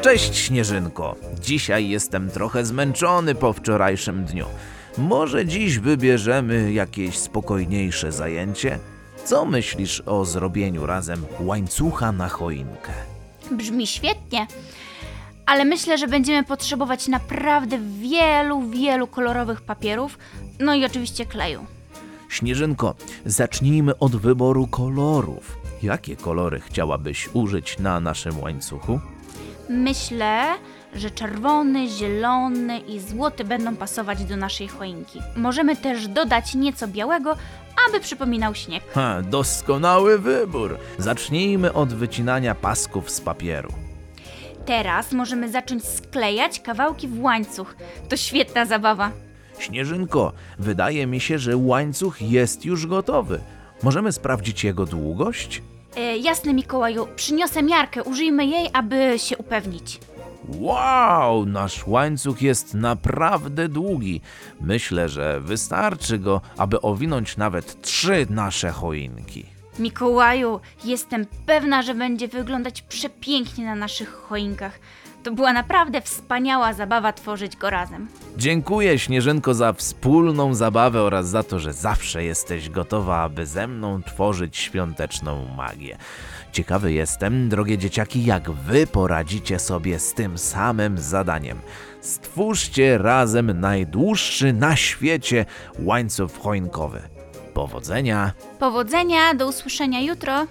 Cześć Śnieżynko. Dzisiaj jestem trochę zmęczony po wczorajszym dniu. Może dziś wybierzemy jakieś spokojniejsze zajęcie? Co myślisz o zrobieniu razem łańcucha na choinkę? Brzmi świetnie, ale myślę, że będziemy potrzebować naprawdę wielu, wielu kolorowych papierów, no i oczywiście kleju. Śnieżynko, zacznijmy od wyboru kolorów. Jakie kolory chciałabyś użyć na naszym łańcuchu? Myślę, że czerwony, zielony i złoty będą pasować do naszej choinki. Możemy też dodać nieco białego, aby przypominał śnieg. Ha, doskonały wybór. Zacznijmy od wycinania pasków z papieru. Teraz możemy zacząć sklejać kawałki w łańcuch. To świetna zabawa. Śnieżynko, wydaje mi się, że łańcuch jest już gotowy. Możemy sprawdzić jego długość? E, jasny Mikołaju, przyniosę miarkę, użyjmy jej, aby się upewnić. Wow, nasz łańcuch jest naprawdę długi. Myślę, że wystarczy go, aby owinąć nawet trzy nasze choinki. Mikołaju, jestem pewna, że będzie wyglądać przepięknie na naszych choinkach. To była naprawdę wspaniała zabawa tworzyć go razem. Dziękuję Śnieżynko za wspólną zabawę oraz za to, że zawsze jesteś gotowa, aby ze mną tworzyć świąteczną magię. Ciekawy jestem, drogie dzieciaki, jak wy poradzicie sobie z tym samym zadaniem. Stwórzcie razem najdłuższy na świecie łańcuch choinkowy. Powodzenia! Powodzenia, do usłyszenia jutro.